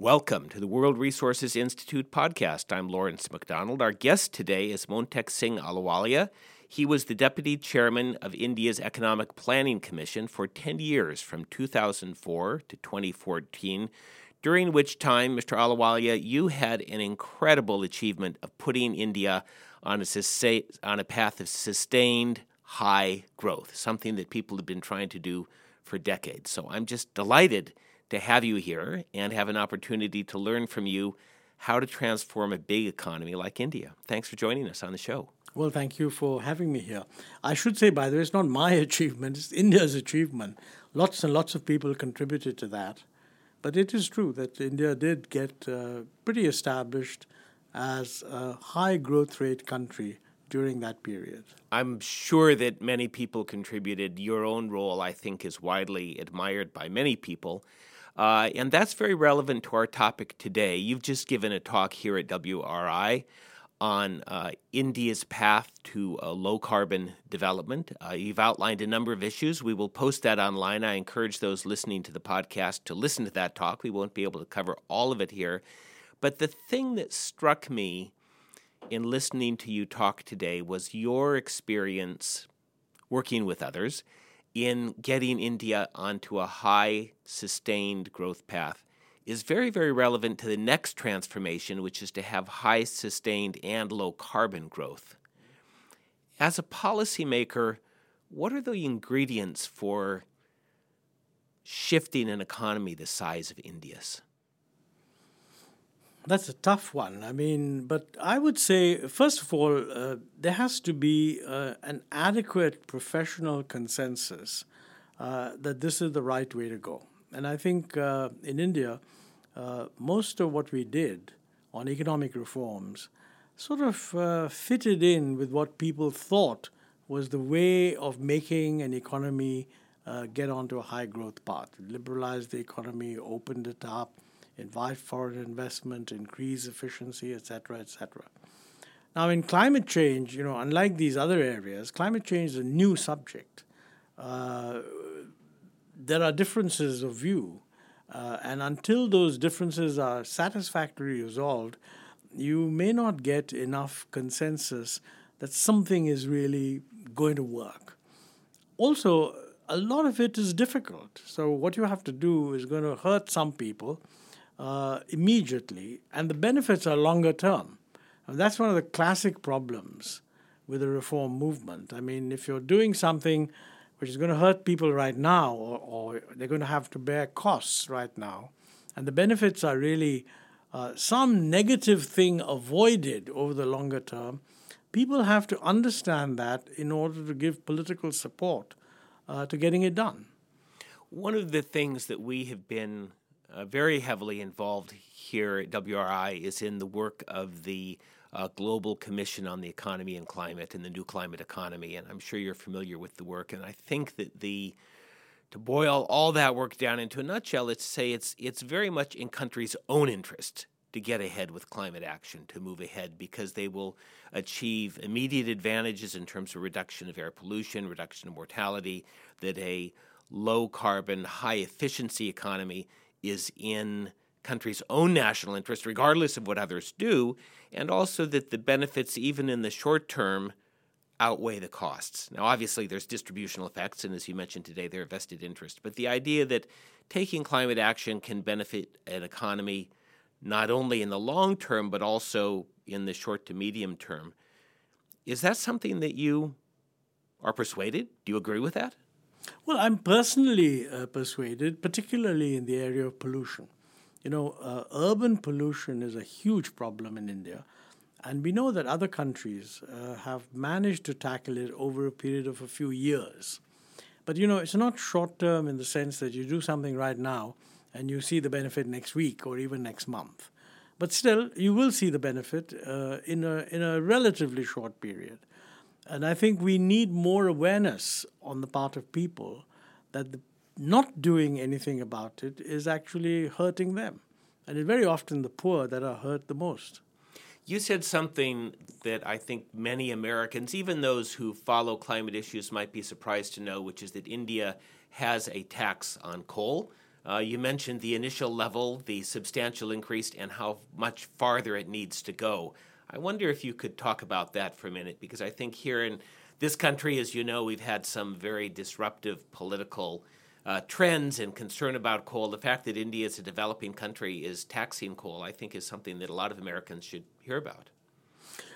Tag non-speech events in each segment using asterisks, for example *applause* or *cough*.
Welcome to the World Resources Institute podcast. I'm Lawrence MacDonald. Our guest today is Montek Singh Ahluwalia. He was the deputy chairman of India's Economic Planning Commission for 10 years from 2004 to 2014, during which time, Mr. Ahluwalia, you had an incredible achievement of putting India on a, on a path of sustained high growth, something that people have been trying to do for decades. So I'm just delighted to have you here and have an opportunity to learn from you how to transform a big economy like India. Thanks for joining us on the show. Well, thank you for having me here. I should say, by the way, it's not my *laughs* achievement, it's India's achievement. Lots and lots of people contributed to that. But it is true that India did get uh, pretty established as a high growth rate country during that period. I'm sure that many people contributed. Your own role, I think, is widely admired by many people. Uh, and that's very relevant to our topic today. You've just given a talk here at WRI on uh, India's path to low carbon development. Uh, you've outlined a number of issues. We will post that online. I encourage those listening to the podcast to listen to that talk. We won't be able to cover all of it here. But the thing that struck me in listening to you talk today was your experience working with others in getting India onto a high sustained growth path is very, very relevant to the next transformation, which is to have high sustained and low carbon growth. As a policymaker, what are the ingredients for shifting an economy the size of India's? That's a tough one. I mean, but I would say, first of all, uh, there has to be uh, an adequate professional consensus uh, that this is the right way to go. And I think uh, in India, uh, most of what we did on economic reforms sort of uh, fitted in with what people thought was the way of making an economy get onto a high growth path. Liberalize the economy, opened it up invite foreign investment, increase efficiency, etc., etc. Now, in climate change, you know, unlike these other areas, climate change is a new subject. Uh, there are differences of view, uh, and until those differences are satisfactorily resolved, you may not get enough consensus that something is really going to work. Also, a lot of it is difficult. So, what you have to do is going to hurt some people uh, immediately, and the benefits are longer term. And that's one of the classic problems with the reform movement. I mean, if you're doing something which is going to hurt people right now, or, or they're going to have to bear costs right now, and the benefits are really uh, some negative thing avoided over the longer term, people have to understand that in order to give political support uh, to getting it done. One of the things that we have been uh, very heavily involved here at WRI is in the work of the uh, Global Commission on the Economy and Climate and the New Climate Economy. And I'm sure you're familiar with the work. And I think that the to boil all that work down into a nutshell, let's say it's it's very much in countries' own interest to get ahead with climate action, to move ahead, because they will achieve immediate advantages in terms of reduction of air pollution, reduction of mortality, that a low carbon, high efficiency economy is in country's own national interest, regardless of what others do, and also that the benefits, even in the short term, outweigh the costs. Now, obviously, there's distributional effects, and as you mentioned today, there are vested interests. But the idea that taking climate action can benefit an economy not only in the long term, but also in the short to medium term, is that something that you are persuaded? Do you agree with that? Well, I'm personally uh, persuaded, particularly in the area of pollution. You know, uh, urban pollution is a huge problem in India, and we know that other countries uh, have managed to tackle it over a period of a few years. But you know, it's not short term in the sense that you do something right now and you see the benefit next week or even next month. But still, you will see the benefit uh, in, a, in a relatively short period. And I think we need more awareness on the part of people that the, not doing anything about it is actually hurting them. And it's very often the poor that are hurt the most. You said something that I think many Americans, even those who follow climate issues, might be surprised to know, which is that India has a tax on coal. Uh, you mentioned the initial level, the substantial increase, and how much farther it needs to go. I wonder if you could talk about that for a minute, because I think here in this country, as you know, we've had some very disruptive political uh, trends and concern about coal. The fact that India is a developing country is taxing coal, I think, is something that a lot of Americans should hear about.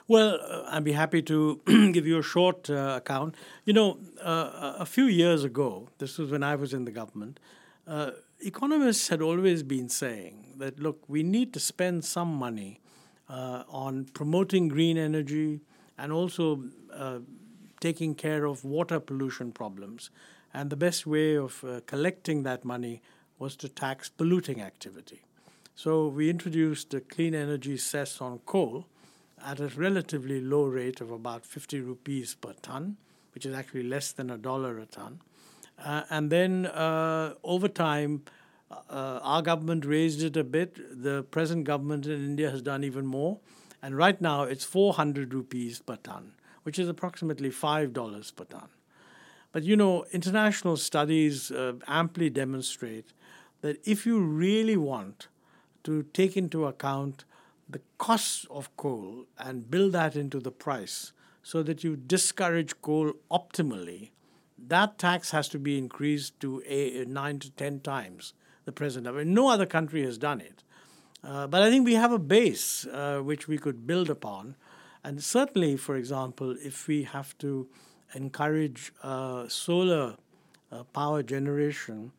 Well, uh, I'd be happy to *clears throat* give you a short uh, account. You know, uh, a few years ago, this was when I was in the government, uh, economists had always been saying that, look, we need to spend some money uh, on promoting green energy and also uh, taking care of water pollution problems. And the best way of uh, collecting that money was to tax polluting activity. So we introduced a clean energy cess on coal at a relatively low rate of about 50 rupees per ton, which is actually less than a dollar a ton. Uh, and then uh, over time, uh, our government raised it a bit. The present government in India has done even more. And right now it's 400 rupees per ton, which is approximately $5 per ton. But you know, international studies uh, amply demonstrate that if you really want to take into account the costs of coal and build that into the price so that you discourage coal optimally, that tax has to be increased to a, nine to ten times the present level. No other country has done it. Uh, but I think we have a base uh, which we could build upon. And certainly, for example, if we have to encourage uh, solar uh, power generation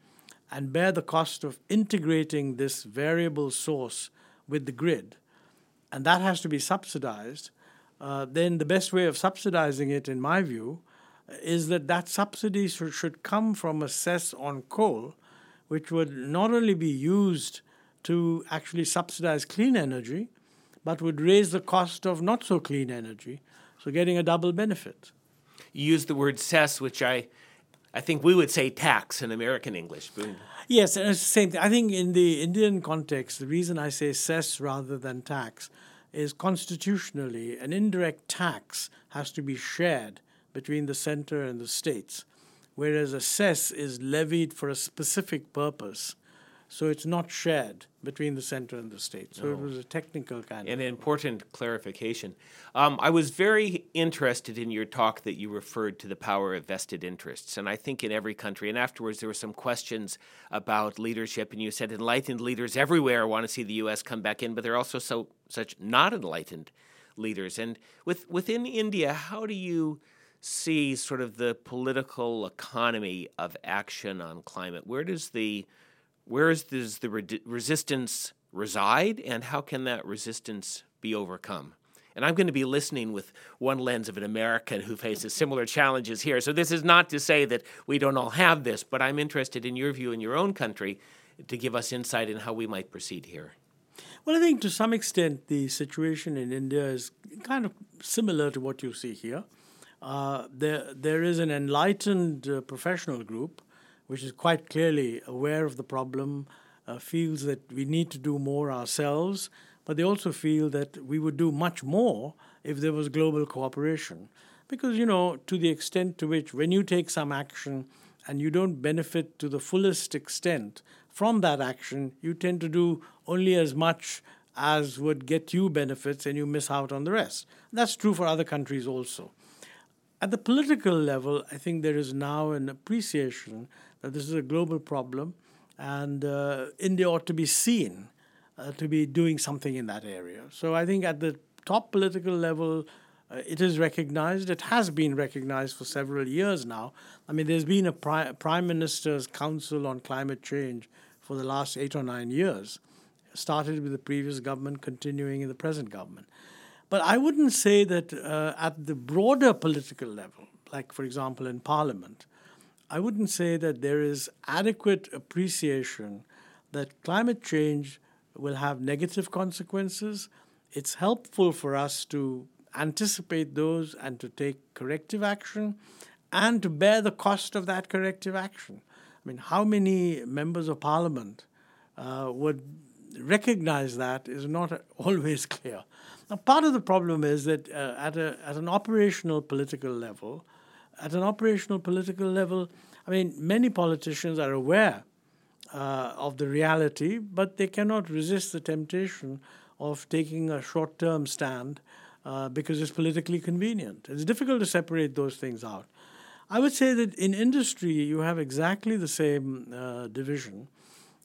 and bear the cost of integrating this variable source with the grid, and that has to be subsidized, uh, then the best way of subsidizing it, in my view, is that that subsidy should come from a cess on coal which would not only be used to actually subsidize clean energy, but would raise the cost of not so clean energy, so getting a double benefit. You use the word cess, which I, I think we would say tax in American English. Yes, and it's the same thing. I think in the Indian context, the reason I say cess rather than tax is constitutionally an indirect tax has to be shared between the center and the states whereas a cess is levied for a specific purpose. So it's not shared between the center and the state. So no. it was a technical kind An of. An important clarification. Um, I was very interested in your talk that you referred to the power of vested interests. And I think in every country, and afterwards there were some questions about leadership, and you said enlightened leaders everywhere want to see the U.S. come back in, but there are also so such not enlightened leaders. And with, within India, how do you see sort of the political economy of action on climate? Where does the where is does the re- resistance reside, and how can that resistance be overcome? And I'm going to be listening with one lens of an American who faces similar challenges here. So this is not to say that we don't all have this, but I'm interested in your view in your own country to give us insight in how we might proceed here. Well, I think to some extent the situation in India is kind of similar to what you see here. Uh, there, there is an enlightened uh, professional group which is quite clearly aware of the problem, uh, feels that we need to do more ourselves, but they also feel that we would do much more if there was global cooperation. Because, you know, to the extent to which when you take some action and you don't benefit to the fullest extent from that action, you tend to do only as much as would get you benefits and you miss out on the rest. That's true for other countries also. At the political level, I think there is now an appreciation that this is a global problem and uh, India ought to be seen uh, to be doing something in that area. So I think at the top political level, uh, it is recognized. It has been recognized for several years now. I mean, there's been a pri- Prime Minister's Council on Climate Change for the last eight or nine years. Started with the previous government, continuing in the present government. But I wouldn't say that uh, at the broader political level, like, for example, in Parliament, I wouldn't say that there is adequate appreciation that climate change will have negative consequences. It's helpful for us to anticipate those and to take corrective action and to bear the cost of that corrective action. I mean, how many members of parliament uh, would recognize that is not *laughs* always clear. Now, part of the problem is that uh, at, a, at an operational political level, at an operational political level, I mean, many politicians are aware uh, of the reality, but they cannot resist the temptation of taking a short term stand uh, because it's politically convenient. It's difficult to separate those things out. I would say that in industry, you have exactly the same uh, division.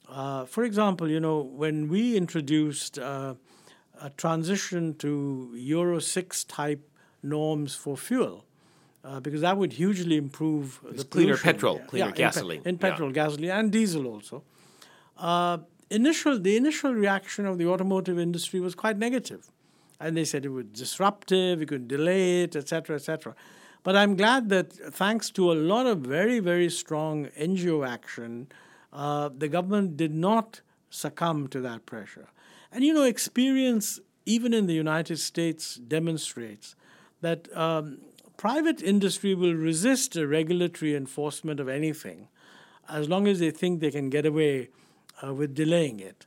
Uh, for example, you know, when we introduced uh, a transition to Euro 6 type norms for fuel, uh, because that would hugely improve it's the cleaner pollution. petrol, Yeah, cleaner yeah, in pe- gasoline. in, Yeah. petrol, gasoline, and diesel also. Uh, initial, the initial reaction of the automotive industry was quite negative, and they said it was disruptive, it could delay it, etc., etc. But I'm glad that thanks to a lot of very, very strong NGO action, uh, the government did not succumb to that pressure. And you know, experience even in the United States demonstrates that um, private industry will resist a regulatory enforcement of anything as long as they think they can get away uh, with delaying it.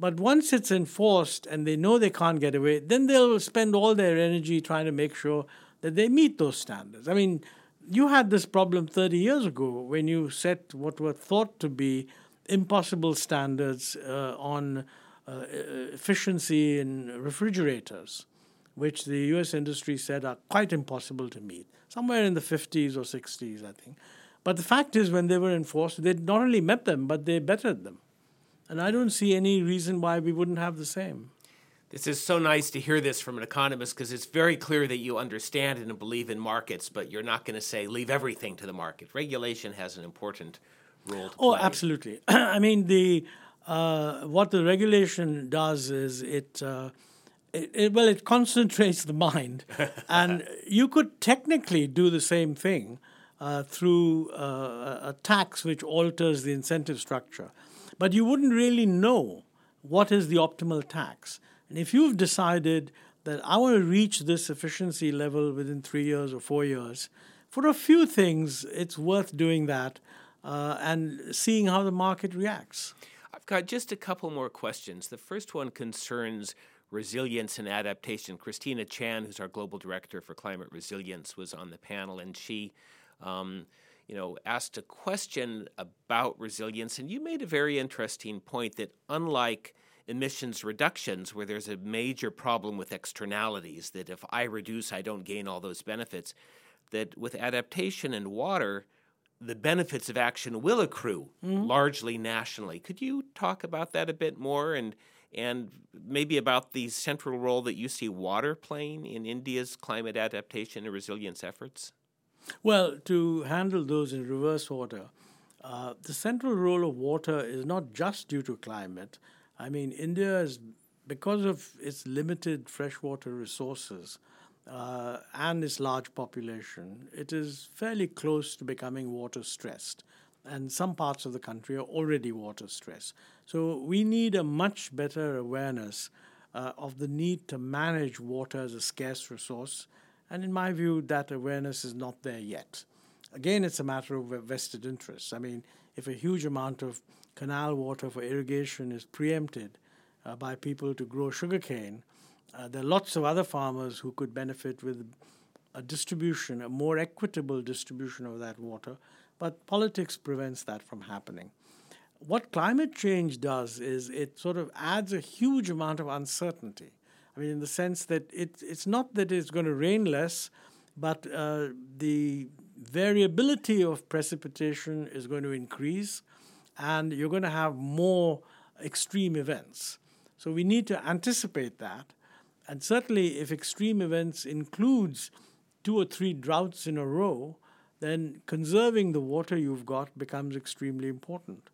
But once it's enforced and they know they can't get away, then they'll spend all their energy trying to make sure that they meet those standards. I mean, you had this problem 30 years ago when you set what were thought to be impossible standards uh, on uh, efficiency in refrigerators, which the US industry said are quite impossible to meet, somewhere in the 50s or 60s, I think. But the fact is, when they were enforced, they not only met them, but they bettered them. And I don't see any reason why we wouldn't have the same. This is so nice to hear this from an economist because it's very clear that you understand and believe in markets, but you're not going to say leave everything to the market. Regulation has an important role to Oh, play. absolutely. *clears throat* I mean, the uh, what the regulation does is it, uh, it, it well, it concentrates the mind, *laughs* and you could technically do the same thing uh, through uh, a tax which alters the incentive structure, but you wouldn't really know what is the optimal tax. And if you've decided that I want to reach this efficiency level within three years or four years, for a few things, it's worth doing that uh, and seeing how the market reacts. Got just a couple more questions. The first one concerns resilience and adaptation. Christina Chan, who's our global director for climate resilience, was on the panel, and she, um, you know, asked a question about resilience. And you made a very interesting point that unlike emissions reductions, where there's a major problem with externalities, that if I reduce, I don't gain all those benefits, that with adaptation and water, the benefits of action will accrue largely nationally. Could you talk about that a bit more and and maybe about the central role that you see water playing in India's climate adaptation and resilience efforts? Well, to handle those in reverse order, uh, the central role of water is not just due to climate. I mean, India is, because of its limited freshwater resources uh, and its large population, it is fairly close to becoming water stressed. And some parts of the country are already water stressed. So we need a much better awareness uh, of the need to manage water as a scarce resource. And in my view, that awareness is not there yet. Again, it's a matter of vested interests. I mean, if a huge amount of canal water for irrigation is preempted uh, by people to grow sugarcane, uh, there are lots of other farmers who could benefit with a distribution, a more equitable distribution of that water, but politics prevents that from happening. What climate change does is it sort of adds a huge amount of uncertainty. I mean, in the sense that it, it's not that it's going to rain less, but uh, the variability of precipitation is going to increase, and you're going to have more extreme events. So we need to anticipate that. And certainly, if extreme events includes two or three droughts in a row, then conserving the water you've got becomes extremely important.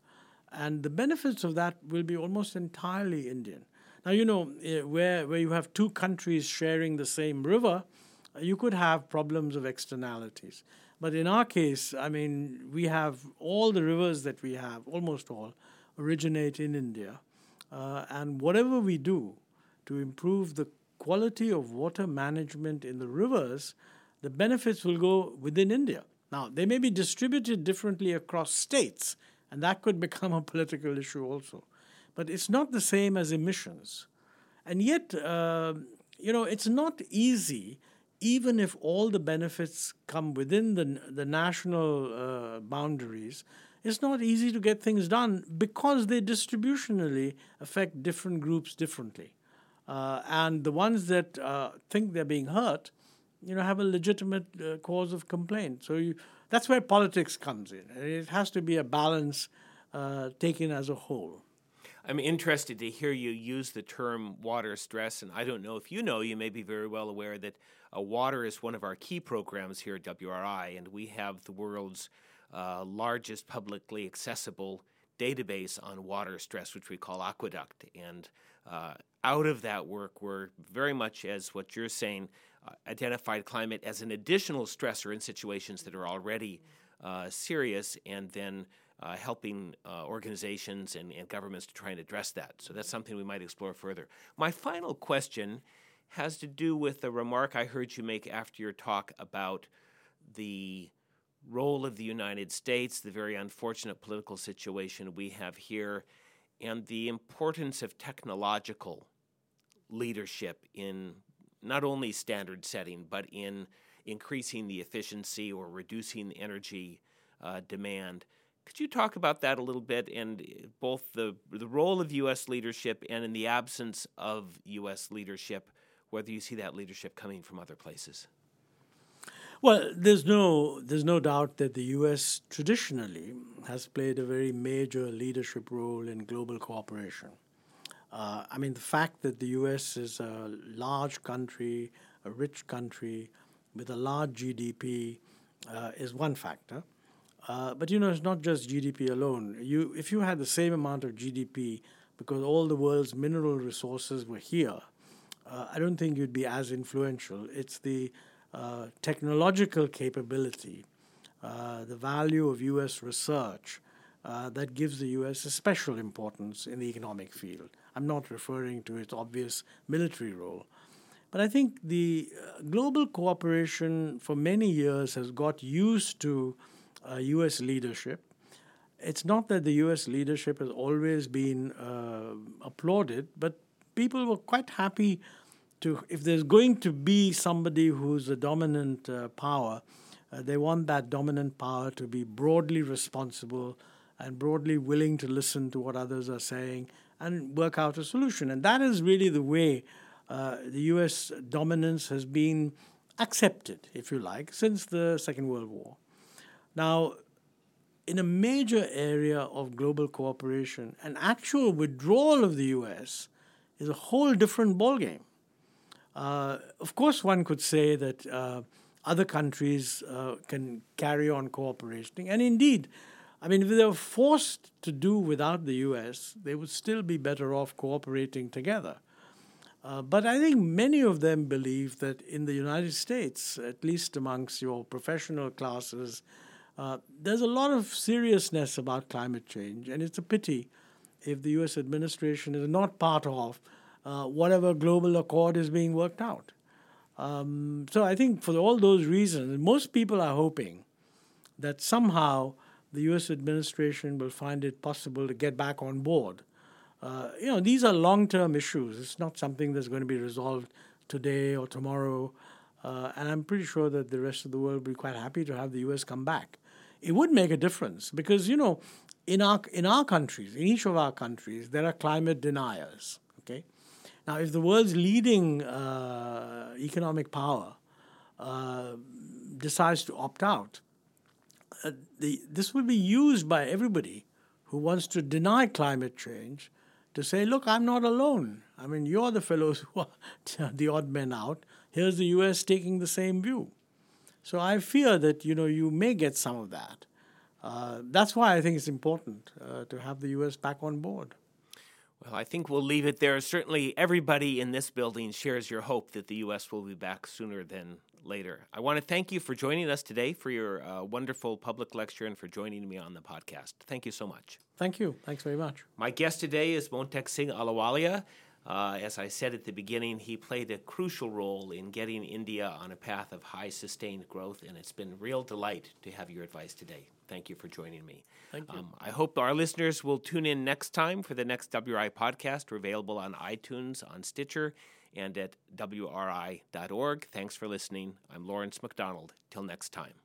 And the benefits of that will be almost entirely Indian. Now, you know, eh, where, where you have two countries sharing the same river, you could have problems of externalities. But in our case, I mean, we have all the rivers that we have, almost all, originate in India. Uh, and whatever we do to improve the quality of water management in the rivers, the benefits will go within India. Now, they may be distributed differently across states, and that could become a political issue also. But it's not the same as emissions. And yet, uh, you know, it's not easy, even if all the benefits come within the, the national uh, boundaries, it's not easy to get things done because they distributionally affect different groups differently. Uh, and the ones that uh, think they're being hurt, you know, have a legitimate uh, cause of complaint. So you, that's where politics comes in. It has to be a balance uh, taken as a whole. I'm interested to hear you use the term water stress, and I don't know if you know, you may be very well aware that uh, water is one of our key programs here at WRI, and we have the world's uh, largest publicly accessible database on water stress, which we call Aqueduct. And uh, out of that work, we're very much, as what you're saying, uh, identified climate as an additional stressor in situations that are already uh, serious, and then uh, helping uh, organizations and, and, governments to try and address that. So that's something we might explore further. My final question has to do with a remark I heard you make after your talk about the role of the United States, the very unfortunate political situation we have here, and the importance of technological leadership in not only standard setting, but in increasing the efficiency or reducing the energy uh, demand. Could you talk about that a little bit and both the, the role of U.S. leadership and in the absence of U.S. leadership, whether you see that leadership coming from other places? Well, there's no there's no doubt that the U.S. traditionally has played a very major leadership role in global cooperation. Uh, I mean, the fact that the U.S. is a large country, a rich country with a large GDP, uh, is one factor. Uh, but you know, it's not just GDP alone. You, if you had the same amount of GDP, because all the world's mineral resources were here, uh, I don't think you'd be as influential. It's the uh, technological capability, uh, the value of U.S. research, that gives the U.S. a special importance in the economic field. I'm not referring to its obvious military role. But I think the uh, global cooperation for many years has got used to U.S. leadership. It's not that the U.S. leadership has always been uh, applauded, but people were quite happy to if there's going to be somebody who's a dominant uh, power, uh, they want that dominant power to be broadly responsible and broadly willing to listen to what others are saying and work out a solution. And that is really the way uh, the U.S. dominance has been accepted, if you like, since the Second World War. Now, in a major area of global cooperation, an actual withdrawal of the U.S. is a whole different ballgame. Uh, of course, one could say that uh, other countries uh, can carry on cooperating. And indeed, I mean, if they were forced to do without the US, they would still be better off cooperating together. Uh, but I think many of them believe that in the United States, at least amongst your professional classes, uh, there's a lot of seriousness about climate change, and it's a pity if the US administration is not part of uh, whatever global accord is being worked out. Um, so I think for all those reasons, most people are hoping that somehow the U.S. administration will find it possible to get back on board. Uh, you know, these are long-term issues. It's not something that's going to be resolved today or tomorrow. Uh, and I'm pretty sure that the rest of the world will be quite happy to have the U.S. come back. It would make a difference because you know, in our in our countries, in each of our countries, there are climate deniers. Okay, now, if the world's leading uh, economic power uh, decides to opt out, uh, the, this will be used by everybody who wants to deny climate change to say, look, I'm not alone. I mean, you're the fellows who *laughs* are the odd men out. Here's the US taking the same view. So I fear that you know you may get some of that. Uh, that's why I think it's important uh, to have the US back on board. Well, I think we'll leave it there. Certainly, everybody in this building shares your hope that the U.S. will be back sooner than later. I want to thank you for joining us today for your uh, wonderful public lecture and for joining me on the podcast. Thank you so much. Thank you. Thanks very much. My guest today is Montek Singh Ahluwalia. Uh, as I said at the beginning, he played a crucial role in getting India on a path of high sustained growth, and it's been real delight to have your advice today. Thank you for joining me. Thank you. Um, I hope our listeners will tune in next time for the next WRI podcast. We're available on iTunes, on Stitcher, and at WRI.org. Thanks for listening. I'm Lawrence MacDonald. Till next time.